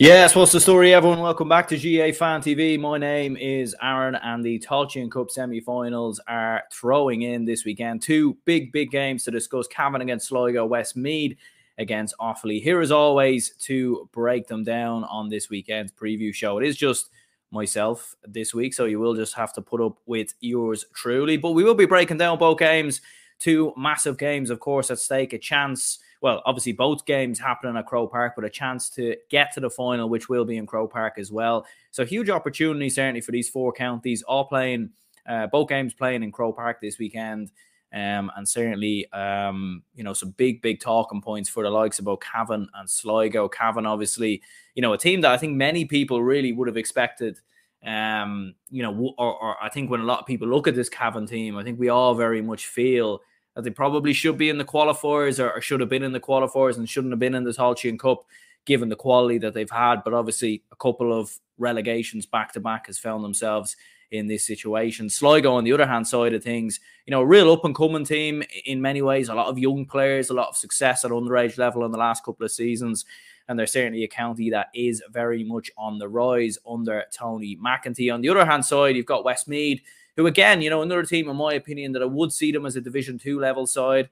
Yes, what's the story, everyone? Welcome back to GAA Fan TV. My name is Aaron, and the Tailteann Cup semi finals are throwing in this weekend. Two big, big games to discuss Cavan against Sligo, Westmeath against Offaly. Here, as always, to break them down on this weekend's preview show. It is just myself this week, so you will just have to put up with yours truly. But we will be breaking down both games, two massive games, of course, at stake, a chance well, obviously both games happening at Croke Park, but a chance to get to the final, which will be in Croke Park as well. So huge opportunity certainly for these four counties, all playing, uh, both games playing in Croke Park this weekend. Um, and certainly, um, you know, some big, big talking points for the likes of both Cavan and Sligo. Cavan, obviously, you know, a team that I think many people really would have expected. Um, you know, or, or I think when a lot of people look at this Cavan team, I think we all very much feel that they probably should be in the qualifiers or, or should have been in the qualifiers and shouldn't have been in the Tailteann Cup given the quality that they've had. But obviously, a couple of relegations back to back has found themselves in this situation. Sligo, on the other hand side of things, you know, a real up and coming team in many ways. A lot of young players, a lot of success at underage level in the last couple of seasons. And they're certainly a county that is very much on the rise under Tony McEntee. On the other hand side, you've got Westmeath who again, you know, another team, in my opinion, that I would see them as a Division Two level side.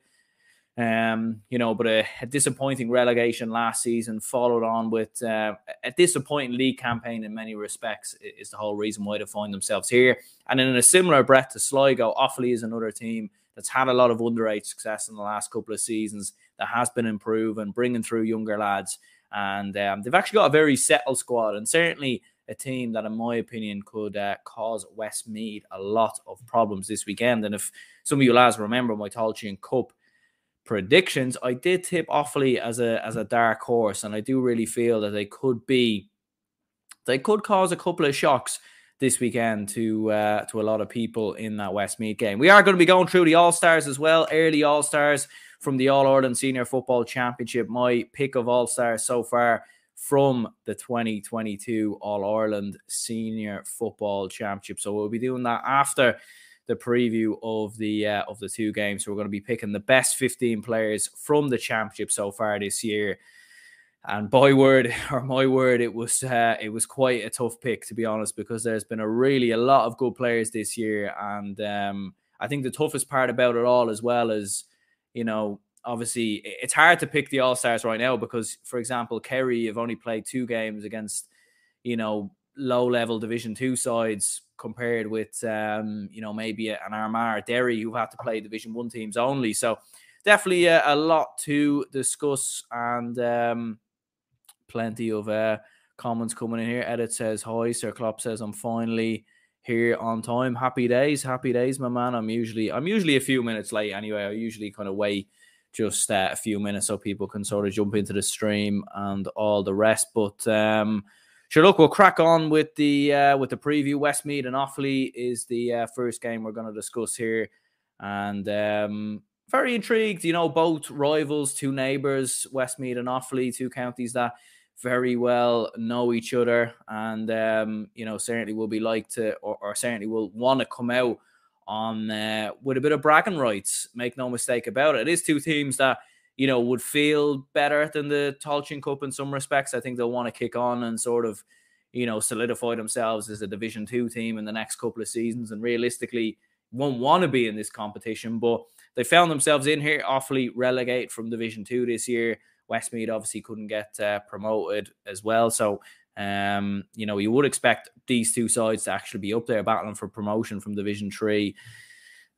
Um, you know, but a, a, disappointing relegation last season, followed on with uh, a disappointing league campaign in many respects, is the whole reason why they find themselves here. And in a similar breath to Sligo, Offaly is another team that's had a lot of underage success in the last couple of seasons, that has been improving, bringing through younger lads. And um, they've actually got a very settled squad. And certainly a team that, in my opinion, could uh, cause Westmeath a lot of problems this weekend. And if some of you lads remember my Tailteann Cup predictions, I did tip Offaly as a as a dark horse, and I do really feel that they could be they could cause a couple of shocks this weekend to uh, to a lot of people in that Westmeath game. We are going to be going through the All Stars as well, early All Stars from the All Ireland Senior Football Championship. My pick of All Stars so far from the 2022 All Ireland Senior Football Championship. So we'll be doing that after the preview of the uh, of the two games. So we're going to be picking the best 15 players from the championship so far this year. And by word or my word, it was uh, it was quite a tough pick to be honest, because there's been a really a lot of good players this year, and um, I think the toughest part about it all, as well as you know, obviously it's hard to pick the all stars right now because, for example, Kerry have only played two games against, you know, low level Division Two sides compared with, um, you know, maybe an Armagh, Derry who have to play Division One teams only. So definitely a, a lot to discuss and um, plenty of uh, comments coming in here. Edit says hi. Sir Klopp says I'm finally here on time. Happy days, happy days, my man. I'm usually I'm usually a few minutes late anyway. I usually kind of wait just uh, a few minutes so people can sort of jump into the stream and all the rest. But um, sure, look, we'll crack on with the uh, with the preview. Westmeath and Offaly is the uh, first game we're going to discuss here, and um, very intrigued. You know, both rivals, two neighbours, Westmeath and Offaly, two counties that very well know each other, and um, you know certainly will be like to, or, or certainly will want to come out on uh, with a bit of bragging rights. Make no mistake about it. It is two teams that you know would feel better than the Tailteann Cup in some respects. I think they'll want to kick on and sort of you know solidify themselves as a Division Two team in the next couple of seasons. And realistically, won't want to be in this competition, but they found themselves in here Offaly relegate from Division Two this year. Westmeath obviously couldn't get uh, promoted as well, so um, you know, you would expect these two sides to actually be up there battling for promotion from Division Three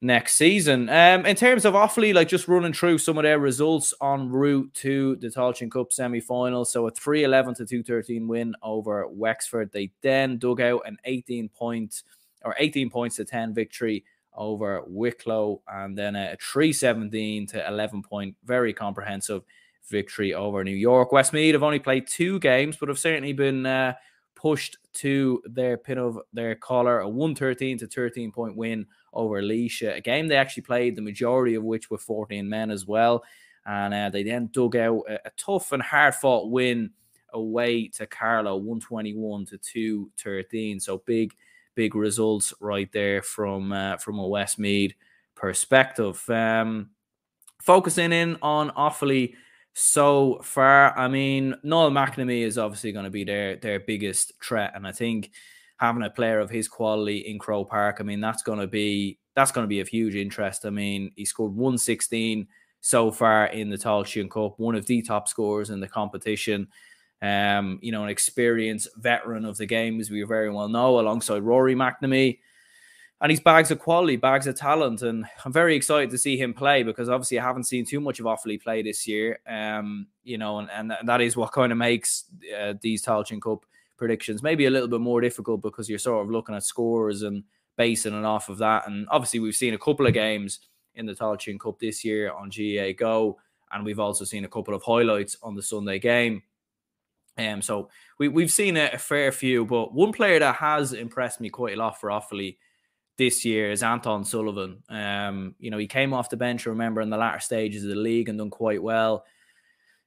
next season. Um, in terms of Offaly, like just running through some of their results en route to the Tailteann Cup semi-final. So a 3-11 to 213 win over Wexford. They then dug out an 18 point or 18 points to 10 victory over Wicklow, and then a 317 to 11 point, very comprehensive victory over New York. Westmeath have only played two games, but have certainly been uh, pushed to their pin of their collar, a 113 to 13 point win over Laois, a game they actually played, the majority of which were 14 men as well. And uh, they then dug out a, a tough and hard fought win away to Carlow, 121 to 213. So big, big results right there from uh, from a Westmeath perspective. Um, focusing in on Offaly so far. I mean, Niall McNamee is obviously going to be their their biggest threat, and I think having a player of his quality in Croke Park, I mean, that's going to be that's going to be of huge interest. I mean, he scored 116 so far in the Tailteann Cup, one of the top scorers in the competition. Um, you know, an experienced veteran of the game, as we very well know, alongside Rory McNamee and he's bags of quality, bags of talent, and I'm very excited to see him play because obviously I haven't seen too much of Offaly play this year. Um, you know, and, and that is what kind of makes uh, these Tailteann Cup predictions maybe a little bit more difficult because you're sort of looking at scores and basing it off of that. And obviously we've seen a couple of games in the Tailteann Cup this year on GAA Go, and we've also seen a couple of highlights on the Sunday game. Um, so we, we've seen a, a fair few, but one player that has impressed me quite a lot for Offaly this year is Anton Sullivan. Um, you know, he came off the bench, remember, in the latter stages of the league and done quite well.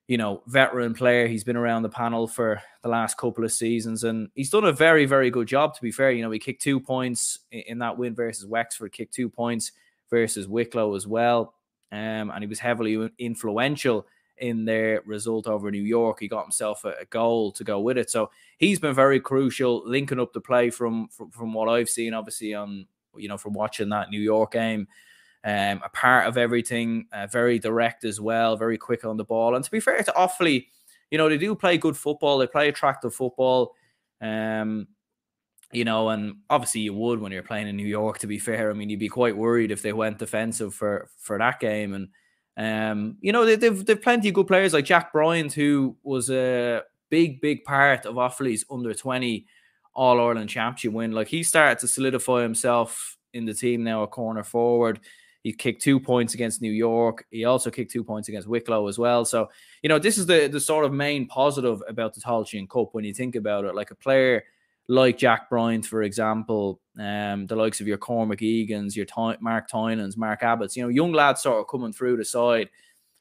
You know, veteran player. He's been around the panel for the last couple of seasons and he's done a very, very good job, to be fair. You know, he kicked two points in that win versus Wexford, kicked two points versus Wicklow as well. Um, and he was heavily influential in their result over New York. He got himself a, a, goal to go with it. So he's been very crucial, linking up the play from, from, from what I've seen, obviously on you know, from watching that New York game. Um, a part of everything, uh, very direct as well, very quick on the ball. And to be fair to Offaly, you know, they do play good football. They play attractive football. Um, you know, and obviously you would when you're playing in New York. To be fair, I mean, you'd be quite worried if they went defensive for for that game. And um, you know, they, they've they've plenty of good players like Jack Bryant, who was a big big part of Offaly's under twenty all Ireland championship win. Like he started to solidify himself in the team now, a corner forward. He kicked two points against New York. He also kicked two points against Wicklow as well. So, you know, this is the the sort of main positive about the Tailteann Cup when you think about it. Like a player like Jack Bryant, for example, um, the likes of your Cormac Egan's, your Ty- Mark Tynans, Mark Abbott's, you know, young lads sort of coming through the side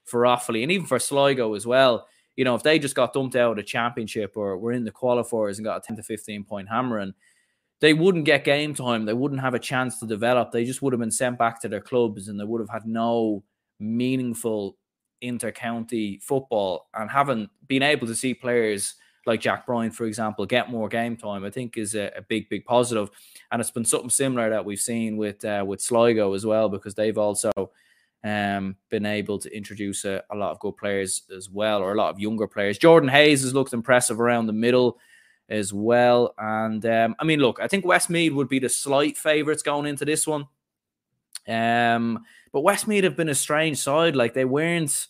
for Offaly and even for Sligo as well you know, if they just got dumped out of the championship or were in the qualifiers and got a 10 to 15 point hammering, they wouldn't get game time. They wouldn't have a chance to develop. They just would have been sent back to their clubs and they would have had no meaningful inter-county football and haven't been able to see players like Jack Bryant, for example, get more game time, I think is a, a, big, big positive. And it's been something similar that we've seen with uh, with Sligo as well, because they've also um, been able to introduce a, a, lot of good players as well, or a lot of younger players. Jordan Hayes has looked impressive around the middle as well. And um, I mean, look, I think Westmeath would be the slight favourites going into this one. Um, but Westmeath have been a strange side. Like they weren't,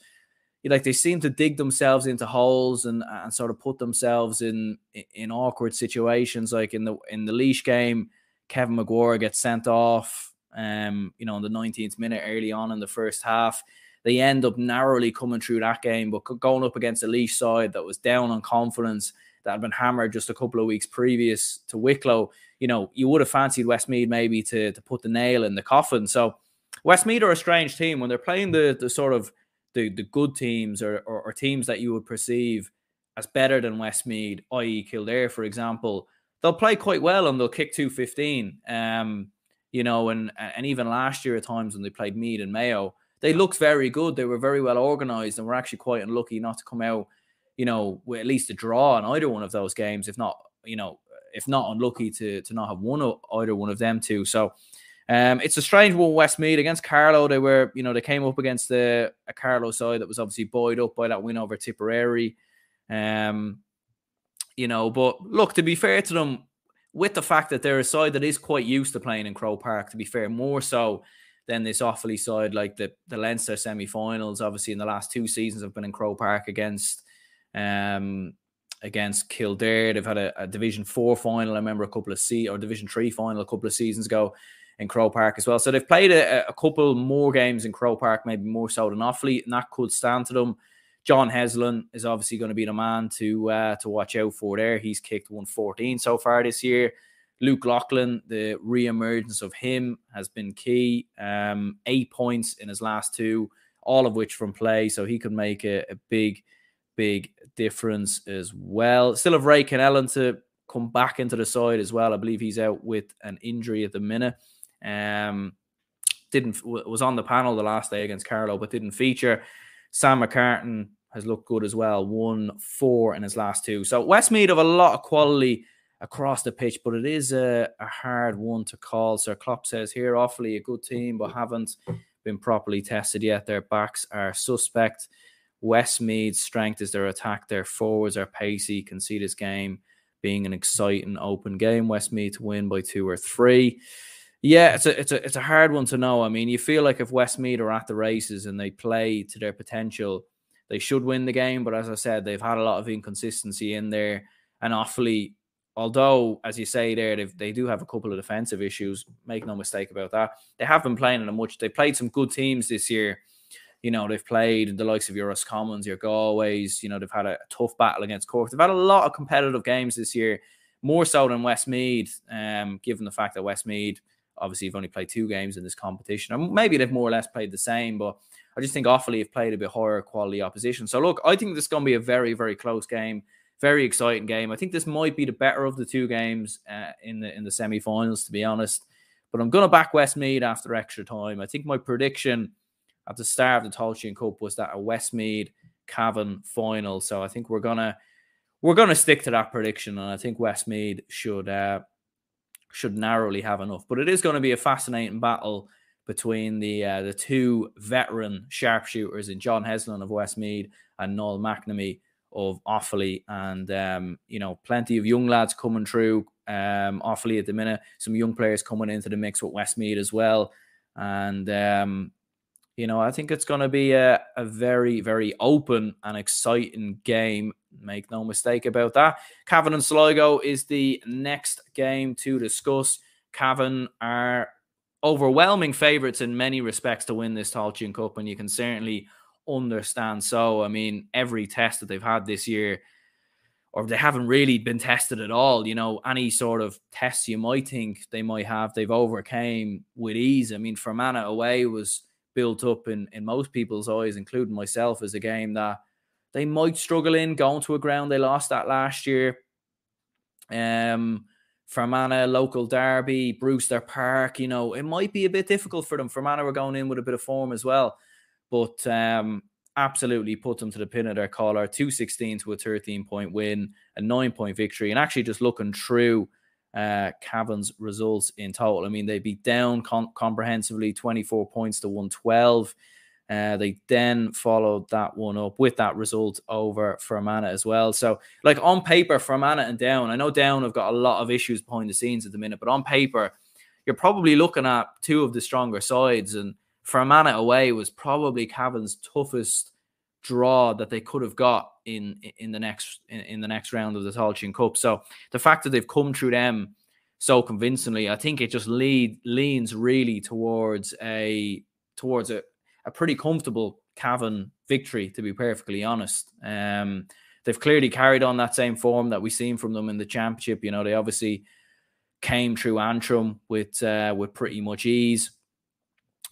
like they seem to dig themselves into holes and, and sort of put themselves in in awkward situations. Like in the in the Laois game, Kevin McGuire gets sent off um, you know, in the 19th minute early on in the first half. They end up narrowly coming through that game, but going up against a Laois side that was down on confidence, that had been hammered just a couple of weeks previous to Wicklow, you know, you would have fancied Westmeath maybe to, to put the nail in the coffin. So Westmeath are a strange team when they're playing the the sort of the, the good teams or, or, or teams that you would perceive as better than Westmeath, i.e. Kildare, for example, they'll play quite well and they'll kick 215. Um, you know, and and even last year at times when they played Meath and Mayo, they looked very good. They were very well organized and were actually quite unlucky not to come out, you know, with at least a draw in either one of those games, if not, you know, if not unlucky to to not have won either one of them two. So um, it's a strange one. Westmeath against Carlow. They were, you know, they came up against the a Carlow side that was obviously buoyed up by that win over Tipperary. Um, you know, but look, to be fair to them, with the fact that they're a side that is quite used to playing in Croke Park, to be fair, more so than this Offaly side, like the, the Leinster semi-finals, obviously in the last two seasons have been in Croke Park against um against Kildare. They've had a, a Division Four final, I remember a couple of C or Division Three final a couple of seasons ago in Croke Park as well. So they've played a, a couple more games in Croke Park, maybe more so than Offaly, and that could stand to them. John Heslin is obviously going to be the man to uh, to watch out for there. He's kicked 114 so far this year. Luke Loughlin, the re-emergence of him has been key. Um, eight points in his last two, all of which from play, so he could make a, a big, big difference as well. Still have Ray Ellen to come back into the side as well. I believe he's out with an injury at the minute. Um, didn't was on the panel the last day against Carlow, but didn't feature. Sam McCartan has looked good as well. One four in his last two. So Westmeath have a lot of quality across the pitch, but it is a, a hard one to call. Sir Klopp says here, Offaly a good team, but haven't been properly tested yet. Their backs are suspect. Westmeath's strength is their attack. Their forwards are pacey. Can see this game being an exciting open game. Westmeath to win by two or three. Yeah, it's a it's a it's a hard one to know. I mean, you feel like if Westmeath are at the races and they play to their potential, they should win the game. But as I said, they've had a lot of inconsistency in there, and Offaly, although as you say there, they they do have a couple of defensive issues. Make no mistake about that. They have been playing in a much. They played some good teams this year. You know, they've played the likes of your Roscommons, your Galways. You know, they've had a tough battle against Cork. They've had a lot of competitive games this year, more so than Westmeath. Um, given the fact that Westmeath Obviously, you've only played two games in this competition, and maybe they've more or less played the same. But I just think Offaly have played a bit higher quality opposition. So look, I think this is going to be a very, very close game, very exciting game. I think this might be the better of the two games uh, in the in the semi-finals, to be honest. But I'm going to back Westmeath after extra time. I think my prediction at the start of the Tailteann Cup was that a Westmeath Cavan final. So I think we're gonna we're gonna stick to that prediction, and I think Westmeath should uh, should narrowly have enough. But it is going to be a fascinating battle between the uh, the two veteran sharpshooters in John Heslin of Westmeath and Niall McNamee of Offaly. And, um, you know, plenty of young lads coming through um, Offaly at the minute. Some young players coming into the mix with Westmeath as well. And, um, you know, I think it's going to be a, a very, very open and exciting game. Make no mistake about that. Cavan and Sligo is the next game to discuss. Cavan are overwhelming favourites in many respects to win this Tailteann Cup, and you can certainly understand so. I mean, every test that they've had this year, or they haven't really been tested at all. You know, any sort of tests you might think they might have, they've overcame with ease. I mean, Fermanagh away was built up in, in most people's eyes, including myself, as a game that they might struggle in going to a ground they lost that last year. Um, Fermanagh, local derby, Brewster Park, you know, it might be a bit difficult for them. Fermanagh were going in with a bit of form as well, but um, absolutely put them to the pin of their collar. 216 to a 13 point win, a nine point victory, and actually just looking through uh, Cavan's results in total. I mean, they beat down com- comprehensively 24 points to 112. Uh, they then followed that one up with that result over Fermanagh as well. So, like on paper, Fermanagh and Down, I know Down have got a lot of issues behind the scenes at the minute, but on paper, you're probably looking at two of the stronger sides. And Fermanagh away was probably Cavan's toughest draw that they could have got in in the next in, in the next round of the Tailteann Cup. So the fact that they've come through them so convincingly, I think it just lead leans really towards a towards a, a pretty comfortable Cavan victory, to be perfectly honest. Um, they've clearly carried on that same form that we've seen from them in the championship. You know, they obviously came through Antrim with uh, with pretty much ease.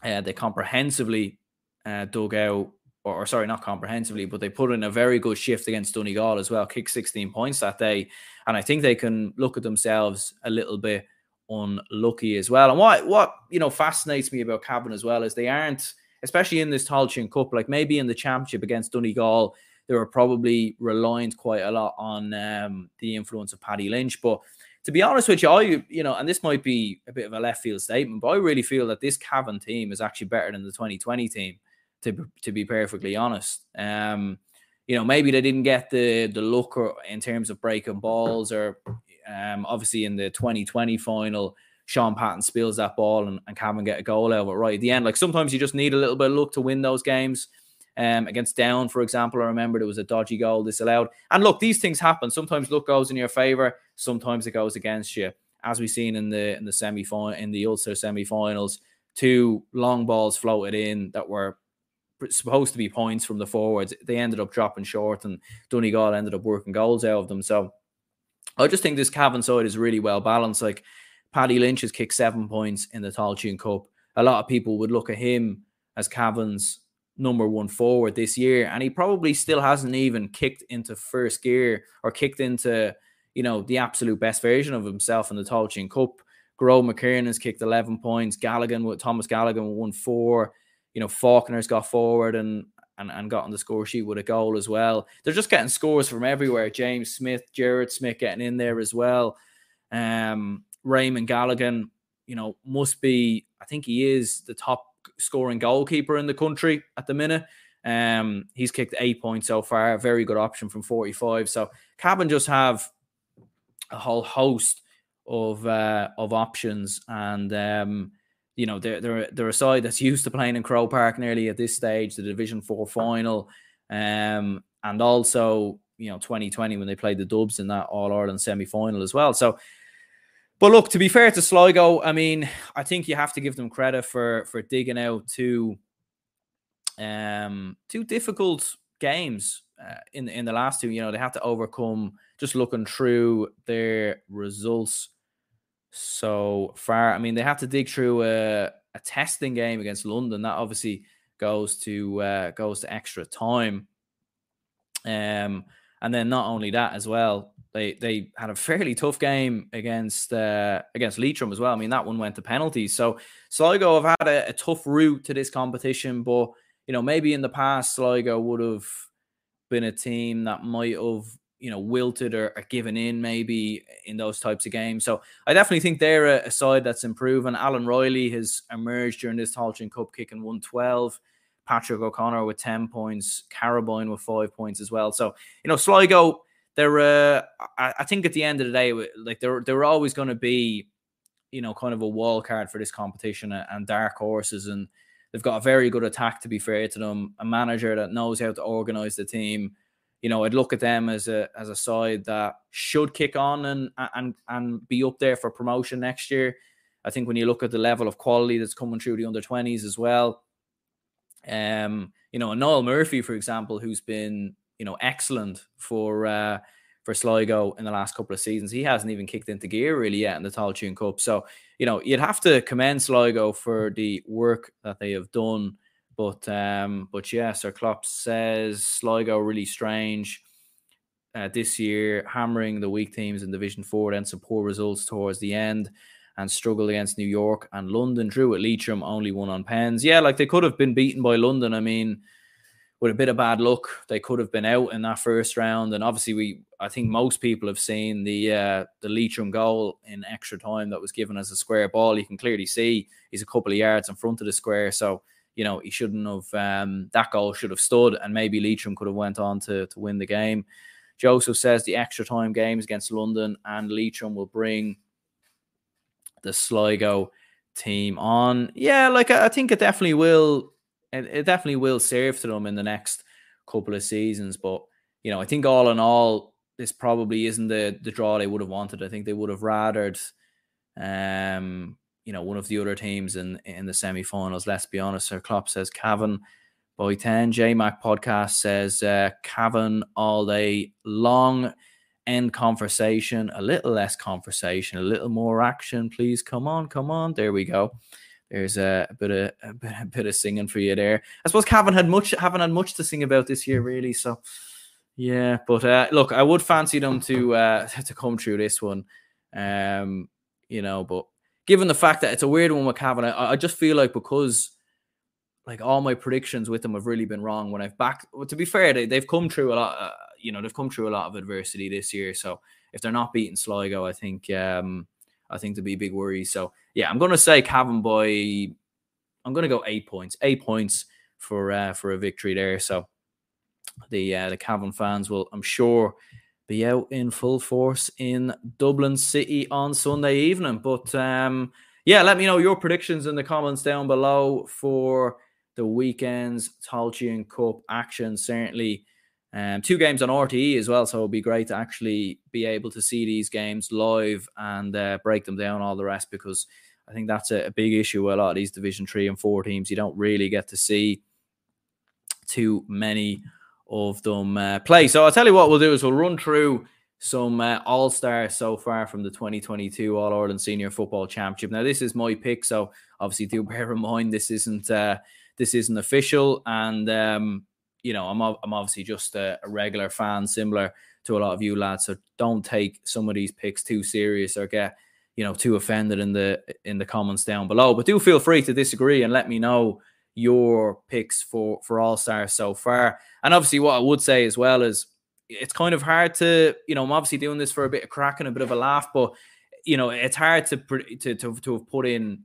Uh, they comprehensively uh, dug out or, or, sorry, not comprehensively, but they put in a very good shift against Donegal as well, kicked 16 points that day. And I think they can look at themselves a little bit unlucky as well. And what what you know fascinates me about Cavan as well is they aren't, especially in this Tailteann Cup, like maybe in the championship against Donegal, they were probably reliant quite a lot on um, the influence of Paddy Lynch. But to be honest with you, I you know, and this might be a bit of a left field statement, but I really feel that this Cavan team is actually better than the 2020 team to to be perfectly honest. Um, you know, maybe they didn't get the the look or, in terms of breaking balls, or um, obviously in the 2020 final, Shaun Patton spills that ball and, and Cavan get a goal out of it right at the end. Like sometimes you just need a little bit of luck to win those games. Um, against Down, for example, I remember there was a dodgy goal disallowed. And look, these things happen. Sometimes luck goes in your favor, sometimes it goes against you. As we've seen in the in the semi final in the Ulster semi-finals, two long balls floated in that were supposed to be points from the forwards. They ended up dropping short, and Donegal ended up working goals out of them. So I just think this Cavan side is really well balanced. Like Paddy Lynch has kicked seven points in the Tailteann Cup. A lot of people would look at him as Cavan's number one forward this year, and he probably still hasn't even kicked into first gear or kicked into you know the absolute best version of himself in the Tailteann Cup. Gearóid McKiernan has kicked 11 points. With Thomas Gallagher won four you know, Faulkner's got forward and and, and got on the score sheet with a goal as well. They're just getting scores from everywhere. James Smith, Jared Smith getting in there as well. Um, Raymond Galligan, you know, must be, I think he is the top scoring goalkeeper in the country at the minute. Um, he's kicked eight points so far, a very good option from 45. So Cavan just have a whole host of uh, of options, and um, you know they're they're they're a side that's used to playing in Croke Park nearly at this stage, the Division Four final, um, and also you know 2020 when they played the Dubs in that All Ireland semi final as well. So but look, to be fair to Sligo, I mean, I think you have to give them credit for for digging out two um two difficult games uh, in in the last two. You know, they have to overcome just looking through their results so far. I mean, they have to dig through a, a testing game against London. That obviously goes to uh, goes to extra time. Um, and then not only that as well, they they had a fairly tough game against uh, against Leitrim as well. I mean, that one went to penalties. So Sligo have had a, a, tough route to this competition, but you know maybe in the past Sligo would have been a team that might have you know wilted or, or, given in maybe in those types of games. So I definitely think they're a, a side that's improving. Alan Riley has emerged during this Tailteann Cup kicking 112. Patrick O'Connor with 10 points, Carrabine with five points as well. So, you know, Sligo they're uh, I, I, think at the end of the day, like they're they're always going to be, you know, kind of a wall card for this competition and, and dark horses, and they've got a very good attack. To be fair to them, a manager that knows how to organize the team. You know, I'd look at them as a as a side that should kick on and and and be up there for promotion next year. I think when you look at the level of quality that's coming through the under twenties as well, um, you know, Noel Murphy, for example, who's been you know, excellent for uh, for Sligo in the last couple of seasons. He hasn't even kicked into gear really yet in the Tailteann Cup. So, you know, you'd have to commend Sligo for the work that they have done. But um, but yeah, Sir Klopp says Sligo really strange uh, this year, hammering the weak teams in Division Four, then some poor results towards the end, and struggled against New York and London. Drew at Leitrim, only won on pens. Yeah, like they could have been beaten by London. I mean, with a bit of bad luck, they could have been out in that first round. And obviously, we I think most people have seen the uh, the Leitrim goal in extra time that was given as a square ball. You can clearly see he's a couple of yards in front of the square, so you know he shouldn't have. Um, that goal should have stood, and maybe Leitrim could have went on to to win the game. Joseph says the extra time games against London and Leitrim will bring the Sligo team on. Yeah, like I think it definitely will it, it definitely will serve to them in the next couple of seasons. But you know, I think all in all, this probably isn't the the draw they would have wanted. I think they would have rathered, um, you know, one of the other teams in in the semi-finals. Let's be honest. Sir Klopp says Cavan by ten. J Mac podcast says uh, Cavan all day long. End conversation, a little less conversation, a little more action, please. Come on, come on. There we go there's a, a, bit of a bit, a bit of singing for you there. I suppose Cavan had much haven't had much to sing about this year, really. So yeah, but uh, look, I would fancy them to uh, to come through this one. Um, you know, but given the fact that it's a weird one with Cavan, I, I just feel like because like all my predictions with them have really been wrong when I've backed. Well, to be fair, they, they've come through a lot. Uh, you know, they've come through a lot of adversity this year. So if they're not beating Sligo, I think um, I think to be a big worry. So yeah, I'm going to say Cavan by. I'm going to go eight points. Eight points for uh, for a victory there. So the uh, the Cavan fans will, I'm sure, be out in full force in Dublin City on Sunday evening. But um, yeah, let me know your predictions in the comments down below for the weekend's Tailteann Cup action. Certainly um, two games on RTE as well, so it'll be great to actually be able to see these games live and uh, break them down all the rest because I think that's a, a, big issue with a lot of these Division Three and Four teams. You don't really get to see too many of them uh, play. So I'll tell you what we'll do is we'll run through some uh, all stars so far from the 2022 All Ireland Senior Football Championship. Now this is my pick, so obviously do bear in mind this isn't uh, this isn't official and. Um, you know, I'm I'm obviously just a, a, regular fan, similar to a lot of you lads. So don't take some of these picks too serious or get you know too offended in the in the comments down below. But do feel free to disagree and let me know your picks for for All Stars so far. And obviously, what I would say as well is it's kind of hard to, you know, I'm obviously doing this for a bit of crack and a bit of a laugh, but you know, it's hard to to to, to have put in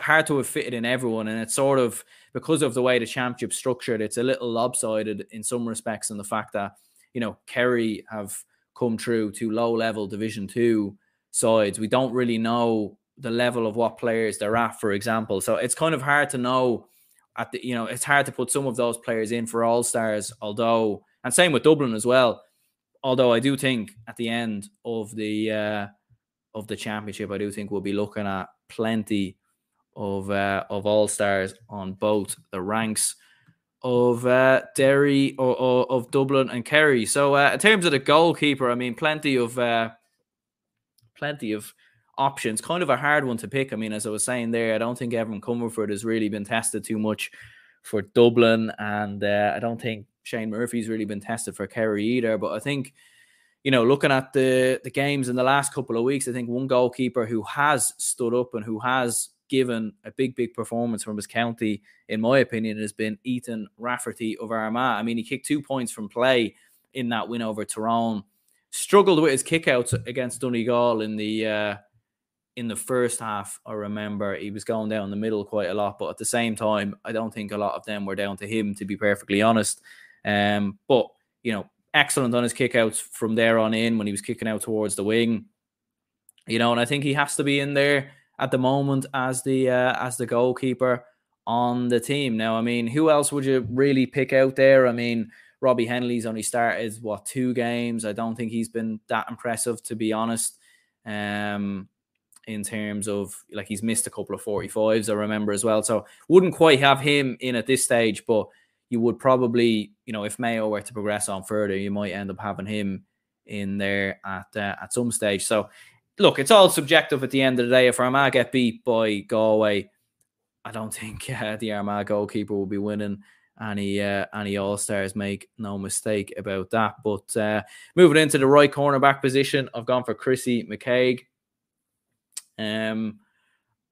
hard to have fitted in everyone, and it's sort of because of the way the championship structured, it's a little lopsided in some respects, and the fact that you know Kerry have come through to low level Division Two sides. We don't really know the level of what players they're at, for example. So it's kind of hard to know at the you know it's hard to put some of those players in for all stars. Although, and same with Dublin as well. Although I do think at the end of the uh, of the championship, I do think we'll be looking at plenty of uh, of all stars on both the ranks of uh, Derry or, or, of Dublin and Kerry. So uh, in terms of the goalkeeper, I mean, plenty of uh, plenty of options. Kind of a hard one to pick. I mean, as I was saying there, I don't think Evan Comerford has really been tested too much for Dublin, and uh, I don't think Shane Murphy's really been tested for Kerry either. But I think, you know, looking at the the games in the last couple of weeks, I think one goalkeeper who has stood up and who has given a big, big performance from his county, in my opinion, has been Ethan Rafferty of Armagh. I mean, he kicked two points from play in that win over Tyrone. Struggled with his kickouts against Donegal in the uh, in the first half, I remember he was going down the middle quite a lot, but at the same time, I don't think a lot of them were down to him, to be perfectly honest. Um, but you know, excellent on his kickouts from there on in when he was kicking out towards the wing. You know, and I think he has to be in there at the moment as the uh, as the goalkeeper on the team. Now, I mean, who else would you really pick out there? I mean, Robbie Hennelly's only started what two games. I don't think he's been that impressive, to be honest. Um, in terms of like he's missed a couple of 45s, I remember as well. So wouldn't quite have him in at this stage, but you would probably, you know, if Mayo were to progress on further, you might end up having him in there at uh, at some stage. So look, it's all subjective at the end of the day. If Armagh get beat by Galway, I don't think uh, the Armagh goalkeeper will be winning any uh, any All Stars. Make no mistake about that. But uh, moving into the right cornerback position, I've gone for Chrissy McKaigue. Um,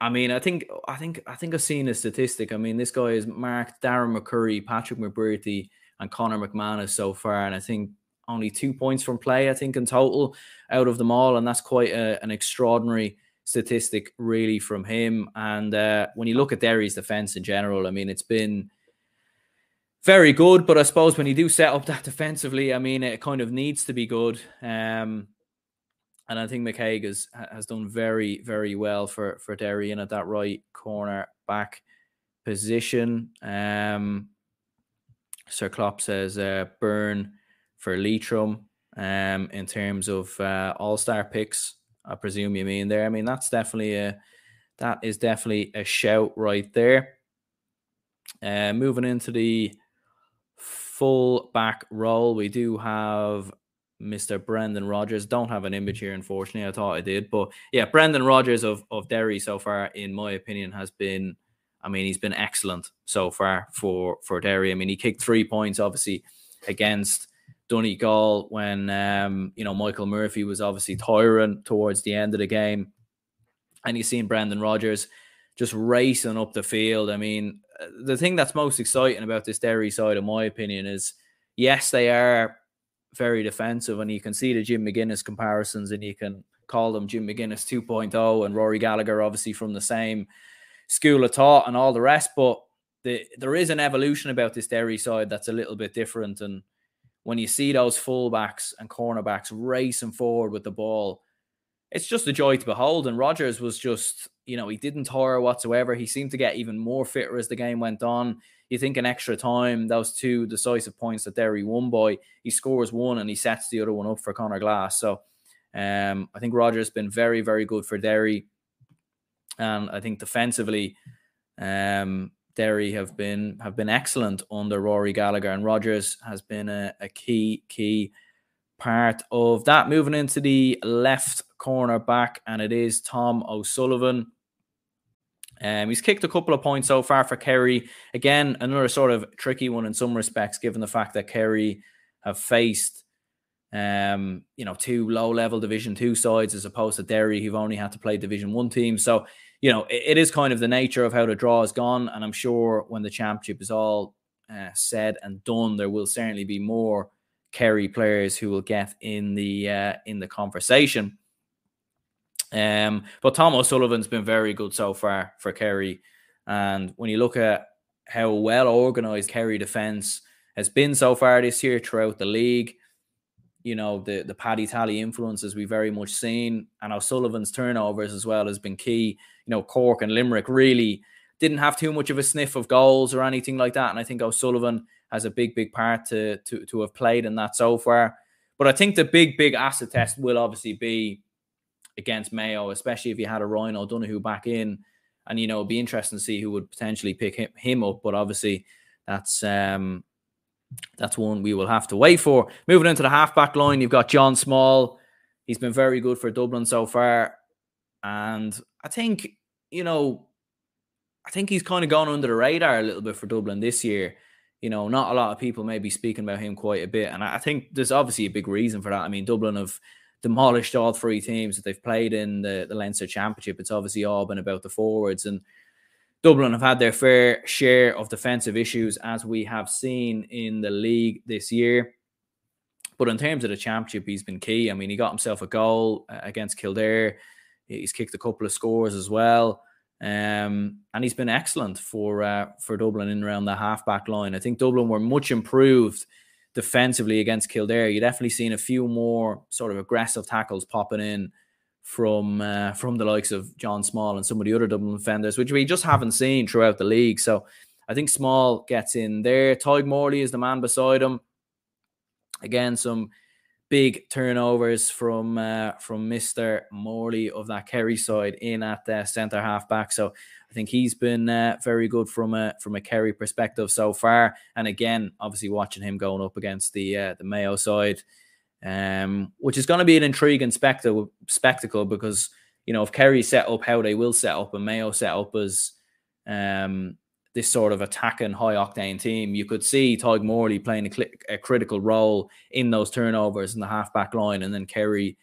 I mean, I think, I think, I think I've seen a statistic. I mean, this guy has marked Darren McCurry, Patrick McBrearty, and Conor McManus so far, and I think only two points from play. I think in total out of them all, and that's quite a, an extraordinary statistic, really, from him. And uh, when you look at Derry's defense in general, I mean, it's been very good. But I suppose when you do set up that defensively, I mean, it kind of needs to be good. Um, and I think McKaigue has has done very very well for for Derry in at that right corner back position. Um, Sir Klopp says uh, Byrne for Leitrim um, in terms of uh, All Star picks. I presume you mean there. I mean that's definitely a that is definitely a shout right there. Uh, moving into the full back role, we do have Mr. Brendan Rodgers. Don't have an image here, unfortunately. I thought I did, but yeah, Brendan Rodgers of of Derry so far, in my opinion, has been. I mean, he's been excellent so far for for Derry. I mean, he kicked three points, obviously, against Donegal when um, you know Michael Murphy was obviously tiring towards the end of the game, and you've seen Brendan Rodgers just racing up the field. I mean, uh, the thing that's most exciting about this Derry side, in my opinion, is yes, they are very defensive, and you can see the Jim McGuinness comparisons, and you can call them Jim McGuinness 2.0 and Rory Gallagher, obviously from the same school of thought and all the rest. But the, there is an evolution about this Derry side that's a little bit different. And when you see those fullbacks and cornerbacks racing forward with the ball, it's just a joy to behold. And Rodgers was just, you know, he didn't tire whatsoever. He seemed to get even more fitter as the game went on. You think in extra time, those two decisive points that Derry won by, he scores one and he sets the other one up for Conor Glass. So um, I think Rodgers has been very, very good for Derry. And I think defensively, um, Derry have been have been excellent under Rory Gallagher, and Rodgers has been a, a key key part of that. Moving into the left corner back, and it is Tom O'Sullivan. Um, he's kicked a couple of points so far for Kerry. Again, another sort of tricky one in some respects, given the fact that Kerry have faced Um, you know, two low level Division Two sides as opposed to Derry, who've only had to play Division One teams. So, you know, it, it is kind of the nature of how the draw has gone. And I'm sure when the championship is all uh, said and done, there will certainly be more Kerry players who will get in the uh, in the conversation. Um, but Tom O'Sullivan's been very good so far for Kerry, and when you look at how well organised Kerry defence has been so far this year throughout the league, you know the the Paddy Tally influences we very much seen, and O'Sullivan's turnovers as well has been key. You know Cork and Limerick really didn't have too much of a sniff of goals or anything like that, and I think O'Sullivan has a big big part to to to have played in that so far. But I think the big big acid test will obviously be against Mayo, especially if you had a Ryan O'Donoghue back in. And you know, it'd be interesting to see who would potentially pick him, him up. But obviously, that's um that's one we will have to wait for. Moving into the halfback line, you've got John Small. He's been very good for Dublin so far. And I think, you know, I think he's kind of gone under the radar a little bit for Dublin this year. You know, not a lot of people may be speaking about him quite a bit. And I think there's obviously a big reason for that. I mean, Dublin have demolished all three teams that they've played in the, the Leinster Championship. It's obviously all been about the forwards. And Dublin have had their fair share of defensive issues, as we have seen in the league this year. But in terms of the championship, he's been key. I mean, he got himself a goal uh, against Kildare. He's kicked a couple of scores as well. Um, and he's been excellent for uh, for Dublin in around the halfback line. I think Dublin were much improved defensively against Kildare. You definitely seen a few more sort of aggressive tackles popping in from uh, from the likes of John Small and some of the other Dublin defenders, which we just haven't seen throughout the league. So I think Small gets in there. Tadhg Morley is the man beside him. Again, some big turnovers from uh, from Mister Morley of that Kerry side in at the centre half back. So I think he's been uh, very good from a from a Kerry perspective so far. And again, obviously watching him going up against the uh, the Mayo side um, which is going to be an intriguing spectacle, spectacle because you know if Kerry set up how they will set up and Mayo set up as um, this sort of attacking high octane team, you could see Tadhg Morley playing a, cl- a, critical role in those turnovers in the halfback line, and then Kerry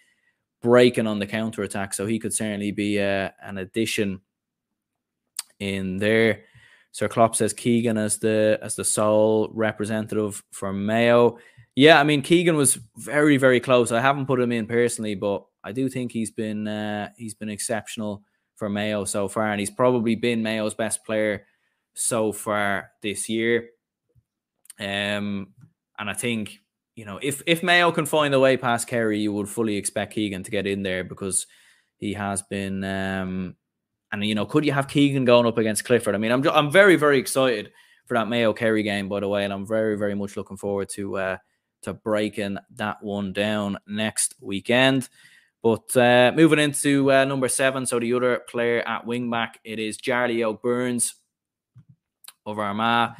breaking on the counter attack. So he could certainly be uh, an addition in there. Sir Klopp says Keegan as the as the sole representative for Mayo. Yeah, I mean Keegan was very very close. I haven't put him in personally, but I do think he's been uh, he's been exceptional for Mayo so far, and he's probably been Mayo's best player so far this year. Um, and I think you know if if Mayo can find a way past Kerry, you would fully expect Keegan to get in there because he has been. Um, and you know, could you have Keegan going up against Clifford? I mean, I'm I'm very very excited for that Mayo Kerry game, by the way, and I'm very very much looking forward to. Uh, to breaking that one down next weekend. But uh, moving into uh, number seven, so the other player at wingback, it is Jarly Óg Of Armagh.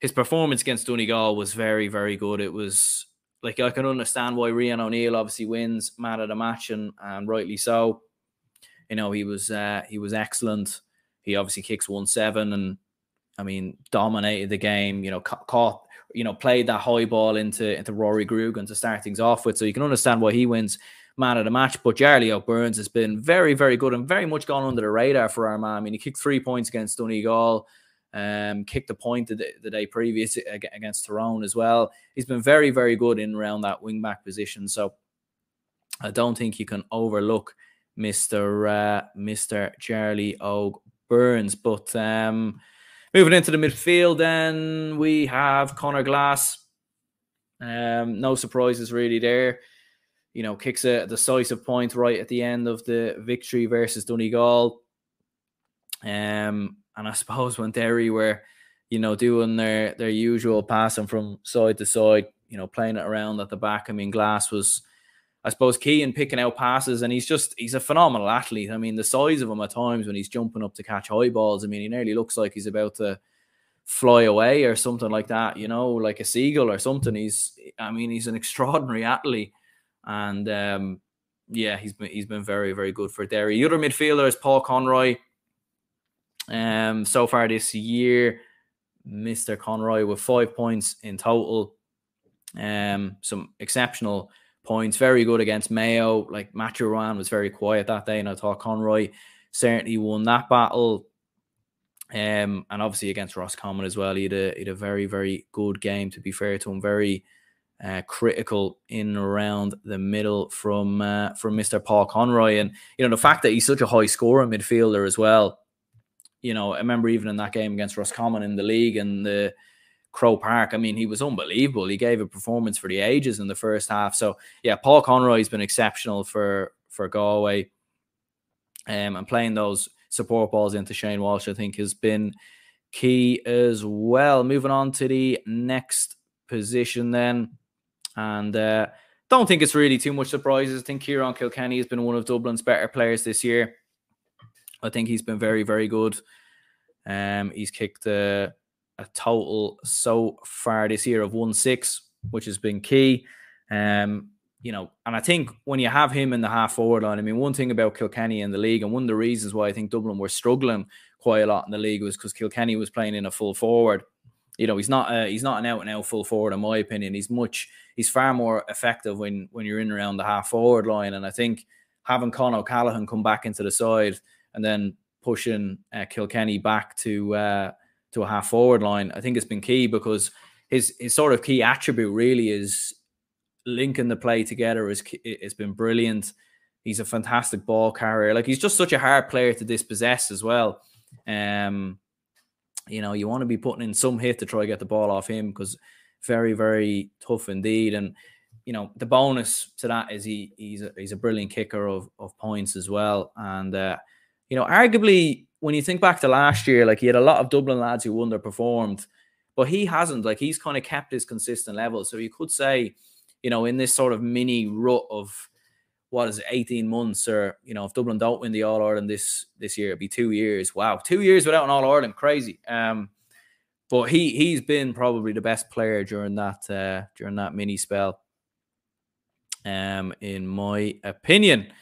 His performance against Donegal was very, very good. It was like I can understand why Rian O'Neill obviously wins man of the match, and, and rightly so. You know, he was uh, he was excellent. He obviously kicks one seven, and I mean dominated the game. You know, caught you know, played that high ball into into Rory Grugan to start things off with. So you can understand why he wins man of the match. But Jarly Óg Burns has been very, very good and very much gone under the radar for Armagh. I mean, he kicked three points against Donegal, um, kicked a point the, the day previous against Tyrone as well. He's been very, very good in around that wing back position. So I don't think you can overlook Mr. Uh, Mr. Jarly Óg Burns. But um, Moving into the midfield, then we have Conor Glass. Um, no surprises really there. You know, kicks a decisive point right at the end of the victory versus Donegal. Um, and I suppose when Derry were, you know, doing their their usual passing from side to side, you know, playing it around at the back. I mean, Glass was I suppose, key in picking out passes. And he's just, he's a phenomenal athlete. I mean, the size of him at times when he's jumping up to catch high balls, I mean, he nearly looks like he's about to fly away or something like that, you know, like a seagull or something. He's, I mean, he's an extraordinary athlete. And, um, yeah, he's been he's been very very good for Derry. The other midfielder is Paul Conroy. Um, so far this year, Mr. Conroy with five points in total. Um, some exceptional points. Very good against Mayo. Like Matthew Ruane was very quiet that day, and I thought Conroy certainly won that battle. Um, and obviously against Roscommon as well, he had a he had a very very good game. To be fair to him, very uh, critical in around the middle from uh, from Mr. Paul Conroy, and you know the fact that he's such a high scorer midfielder as well. You know, I remember even in that game against Roscommon in the league and the Croke Park. I mean, he was unbelievable. He gave a performance for the ages in the first half. So yeah, Paul Conroy's been exceptional for for Galway, um, and playing those support balls into Shane Walsh, I think, has been key as well. Moving on to the next position, then, and uh, don't think it's really too much surprises. I think Ciarán Kilkenny has been one of Dublin's better players this year. I think he's been very, very good. Um, he's kicked a, a total so far this year of one six, which has been key. Um, you know, and I think when you have him in the half forward line, I mean, one thing about Kilkenny in the league, and one of the reasons why I think Dublin were struggling quite a lot in the league was because Kilkenny was playing in a full forward. You know, he's not a, he's not an out and out full forward in my opinion. He's much he's far more effective when when you're in around the half forward line. And I think having Con O'Callaghan come back into the side and then pushing uh, Kilkenny back to uh, to a half forward line, I think it's been key because his his sort of key attribute really is linking the play together is it's been brilliant. He's a fantastic ball carrier. Like he's just such a hard player to dispossess as well. Um, you know, you want to be putting in some hit to try to get the ball off him because very, very tough indeed. And you know, the bonus to that is he he's a, he's a brilliant kicker of of points as well. And uh, you know, arguably when you think back to last year, like he had a lot of Dublin lads who underperformed, but he hasn't. Like he's kind of kept his consistent level. So you could say you know, in this sort of mini rut of what is it, 18 months, or you know, if Dublin don't win the All Ireland this this year, it'd be two years. Wow, two years without an All Ireland, crazy. Um, but he he's been probably the best player during that uh, during that mini spell. Um, in my opinion.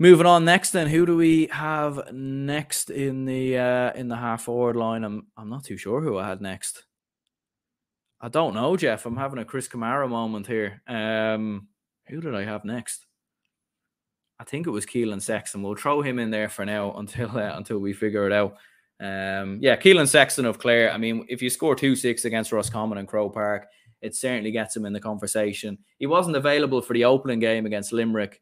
Moving on next, then who do we have next in the uh, in the half forward line? I'm I'm not too sure who I had next. I don't know, Jeff. I'm having a Chris Kamara moment here. Um, who did I have next? I think it was Keelan Sexton. We'll throw him in there for now until uh, until we figure it out. Um, yeah, Keelan Sexton of Clare. I mean, if you score two six against Roscommon and Croke Park, it certainly gets him in the conversation. He wasn't available for the opening game against Limerick,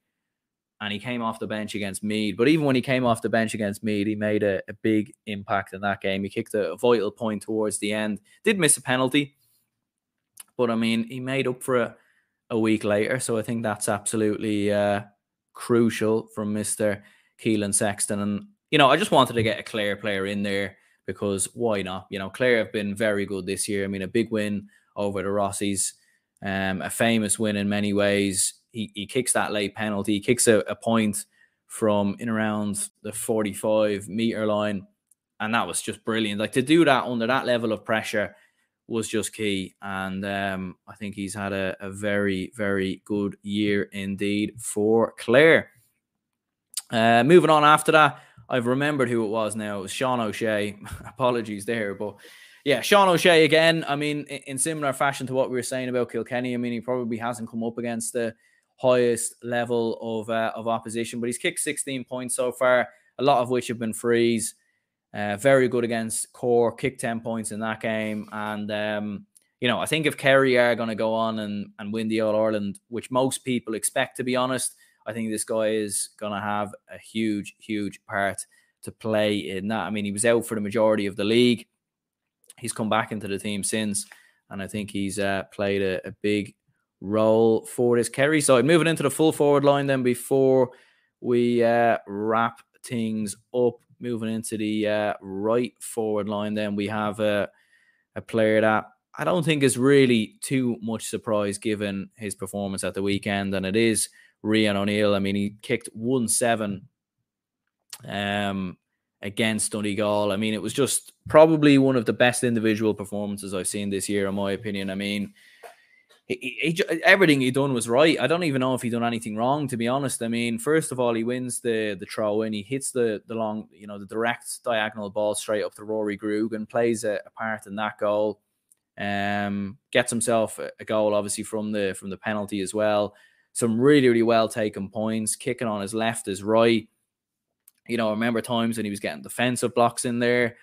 and he came off the bench against Meath. But even when he came off the bench against Meath, he made a, a big impact in that game. He kicked a, vital point towards the end. Did miss a penalty, but I mean, he made up for it a week later. So I think that's absolutely uh, crucial from Mr. Keelan Sexton. And, you know, I just wanted to get a Clare player in there because why not? You know, Clare have been very good this year. I mean, a big win over the Rossies, um, a famous win in many ways. He, kicks that late penalty, he kicks a, a point from in around the 45 meter line. And that was just brilliant. Like to do that under that level of pressure was just key. And um, I think he's had a, a, very, very good year indeed for Clare. Uh, moving on after that, I've remembered who it was now. It was Sean O'Shea. Apologies there, but yeah, Sean O'Shea again. I mean, in, in similar fashion to what we were saying about Kilkenny, I mean, he probably hasn't come up against the highest level of uh, of opposition, but he's kicked 16 points so far, a lot of which have been frees. Uh, very good against Cork, kicked 10 points in that game. And, um, you know, I think if Kerry are going to go on and, and win the All Ireland, which most people expect, to be honest, I think this guy is going to have a huge, huge part to play in that. I mean, he was out for the majority of the league. He's come back into the team since, and I think he's uh, played a, a, big role for this Kerry side. Moving into the full forward line, then before we uh, wrap things up, moving into the uh, right forward line, then we have a, a player that I don't think is really too much surprise given his performance at the weekend, and it is Rian O'Neill. I mean, he kicked one seven um, against Donegal. I mean, it was just probably one of the best individual performances I've seen this year, in my opinion. I mean, he, he, everything he done was right. I don't even know if he done anything wrong, to be honest. I mean, first of all, he wins the the throw in. He hits the the long, you know, the direct diagonal ball straight up to Rory Grug and plays a, a part in that goal. Um, gets himself a goal, obviously from the from the penalty as well. Some really really well taken points, kicking on his left, his right. You know, I remember times when he was getting defensive blocks in there.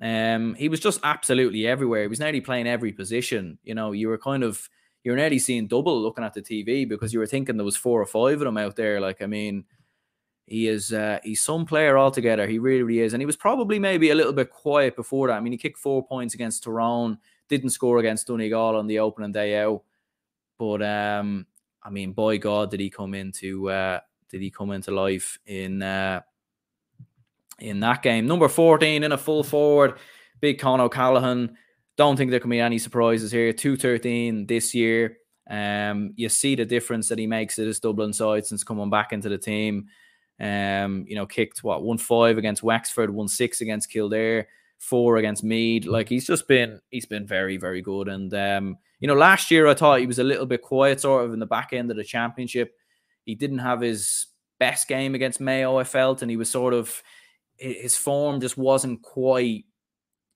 Um, he was just absolutely everywhere. He was nearly playing every position. You know, you were kind of you're nearly seeing double looking at the TV because you were thinking there was four or five of them out there. Like, I mean, he is uh, he's some player altogether. He really, really is. And he was probably maybe a little bit quiet before that. I mean, he kicked four points against Tyrone, didn't score against Donegal on the opening day out. But um, I mean, boy God, did he come into uh, did he come into life in uh, in that game. Number 14 in a full forward, big Con O'Callaghan. Don't think there can be any surprises here. 213 this year. Um, you see the difference that he makes at his Dublin side since coming back into the team. Um, you know, kicked what one five against Wexford, one six against Kildare, four against Meath. Like he's just been he's been very, very good. And um, you know, last year I thought he was a little bit quiet, sort of in the back end of the championship. He didn't have his best game against Mayo, I felt, and he was sort of his form just wasn't quite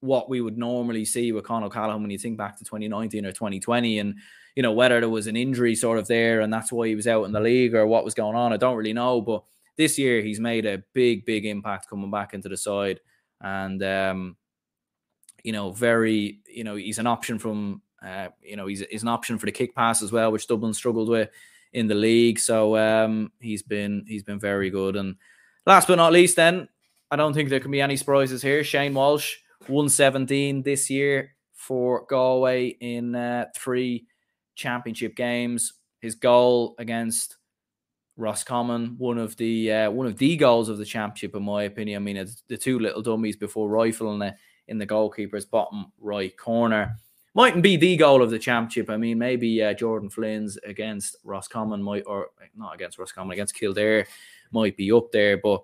what we would normally see with Con O'Callaghan when you think back to 2019 or 2020 and you know whether there was an injury sort of there and that's why he was out in the league or what was going on I don't really know. But this year he's made a big big impact coming back into the side and um you know very you know he's an option from uh you know he's, he's an option for the kick pass as well which Dublin struggled with in the league. So um he's been he's been very good. And last but not least then I don't think there can be any surprises here. Shane Walsh, 117 this year for Galway in uh, three championship games. His goal against Roscommon, one of the uh, one of the goals of the championship, in my opinion. I mean, the two little dummies before rifle in the in the goalkeeper's bottom right corner. Mightn't be the goal of the championship. I mean, maybe uh, Jordan Flynn's against Roscommon might, or not against Roscommon, against Kildare might be up there, but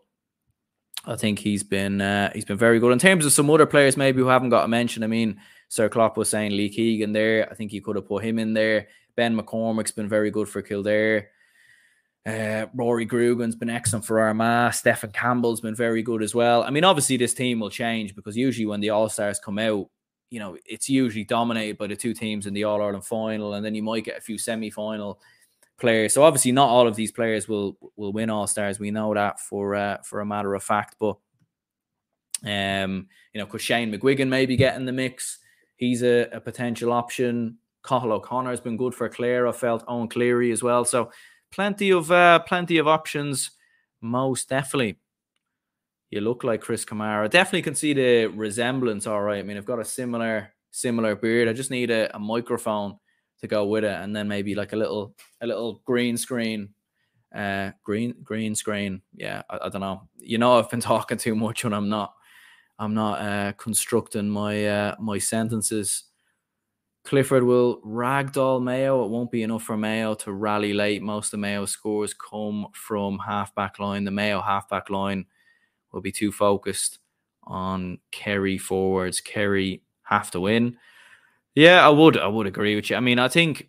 I think he's been uh, he's been very good in terms of some other players maybe who haven't got a mention. I mean, Sir Klopp was saying Lee Keegan there. I think he could have put him in there. Ben McCormick's been very good for Kildare. Uh, Rory Grugan's been excellent for Armagh. Stephen Campbell's been very good as well. I mean, obviously this team will change because usually when the All Stars come out, you know, it's usually dominated by the two teams in the All Ireland final, and then you might get a few semi final players. So obviously, not all of these players will will win All Stars. We know that for uh, for a matter of fact. But um, you know, because Shane McGuigan may be getting the mix. He's a, a potential option. Cathal O'Connor has been good for Clare. I felt Owen Cleary as well. So plenty of uh, plenty of options. Most definitely. You look like Chris Kamara. Definitely can see the resemblance. All right. I mean, I've got a similar similar beard. I just need a, a microphone to go with it, and then maybe like a little a little green screen, uh, green green screen. Yeah, I, I don't know. You know, I've been talking too much when I'm not. I'm not uh, constructing my uh, my sentences. Clifford will ragdoll Mayo. It won't be enough for Mayo to rally late. Most of Mayo's scores come from halfback line. The Mayo halfback line will be too focused on Kerry forwards. Kerry have to win. Yeah, I would. I would agree with you. I mean, I think,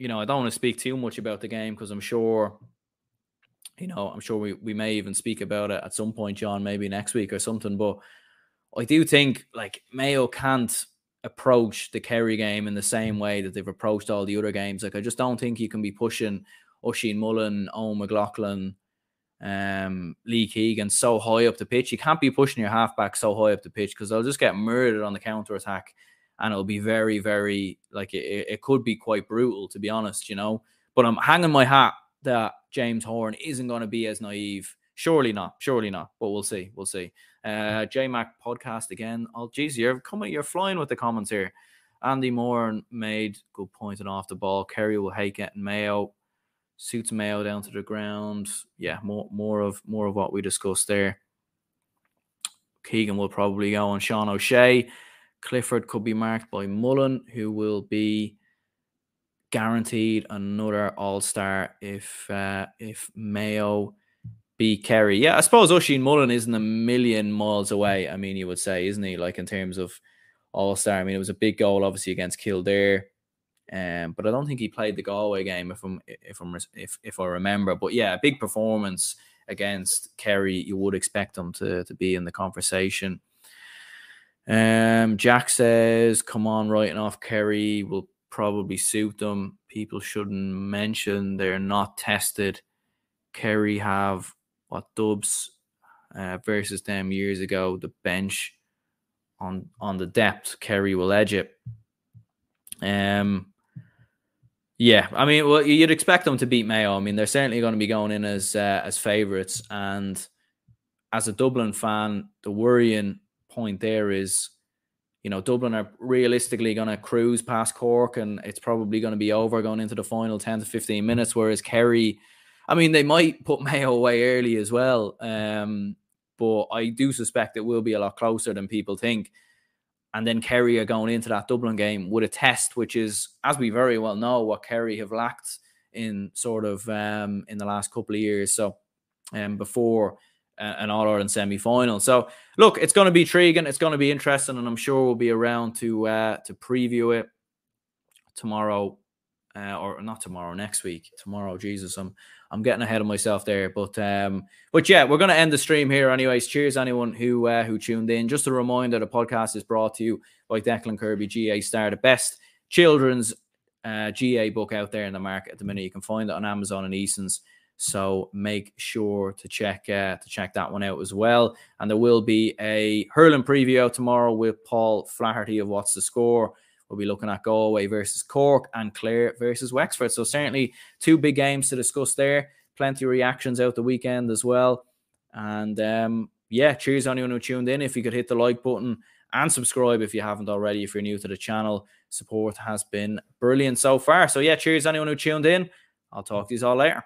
you know, I don't want to speak too much about the game because I'm sure, you know, I'm sure we, we may even speak about it at some point, John, maybe next week or something. But I do think like Mayo can't approach the Kerry game in the same way that they've approached all the other games. Like, I just don't think you can be pushing Oisin Mullin, Eoghan McLaughlin, um, Lee Keegan so high up the pitch. You can't be pushing your halfback so high up the pitch because they'll just get murdered on the counter attack and it'll be very, very like it, it could be quite brutal to be honest, you know. But I'm hanging my hat that James Horan isn't going to be as naive. Surely not, surely not. But we'll see, we'll see. Uh, JMac podcast again. Oh, geez, you're coming, you're flying with the comments here. Andy Moore made good point and off the ball. Kerry will hate getting Mayo. Suits Mayo down to the ground. Yeah, more more of more of what we discussed there. Keegan will probably go on Sean O'Shea. Clifford could be marked by Mullin, who will be guaranteed another All Star if uh, if Mayo beat Kerry. Yeah, I suppose Oisin Mullin isn't a million miles away. I mean, you would say, isn't he? Like in terms of All Star. I mean, it was a big goal, obviously against Kildare. Um, but I don't think he played the Galway game if I'm if I'm if if I remember. But yeah, big performance against Kerry. You would expect him to to be in the conversation. Um, Jack says, "Come on, writing off Kerry will probably suit them. People shouldn't mention they're not tested. Kerry have what Dubs uh, versus them years ago. The bench on on the depth, Kerry will edge it. Um, yeah, I mean, well, you'd expect them to beat Mayo. I mean, they're certainly going to be going in as uh, as favourites, and as a Dublin fan, the worrying point there is, you know, Dublin are realistically going to cruise past Cork, and it's probably going to be over going into the final ten to fifteen minutes. Whereas Kerry, I mean, they might put Mayo away early as well, um, but I do suspect it will be a lot closer than people think. And then Kerry are going into that Dublin game with a test, which is, as we very well know, what Kerry have lacked in sort of um, in the last couple of years. So, um, before an All Ireland semi final. So, look, it's going to be intriguing. It's going to be interesting, and I'm sure we'll be around to uh, to preview it tomorrow, uh, or not tomorrow, next week. Tomorrow, Jesus, I'm I'm getting ahead of myself there. But um, but yeah, we're going to end the stream here, anyways. Cheers, anyone who uh, who tuned in. Just a reminder: the podcast is brought to you by Declan Kirby, GA Star, the best children's uh, GAA book out there in the market at the minute. You can find it on Amazon and Eason's. So make sure to check uh, to check that one out as well. And there will be a hurling preview out tomorrow with Paul Flaherty of What's the Score. We'll be looking at Galway versus Cork and Clare versus Wexford. So certainly two big games to discuss there. Plenty of reactions out the weekend as well. And um, yeah, cheers anyone who tuned in. If you could hit the like button and subscribe if you haven't already, if you're new to the channel. Support has been brilliant so far. So yeah, cheers anyone who tuned in. I'll talk to you all later.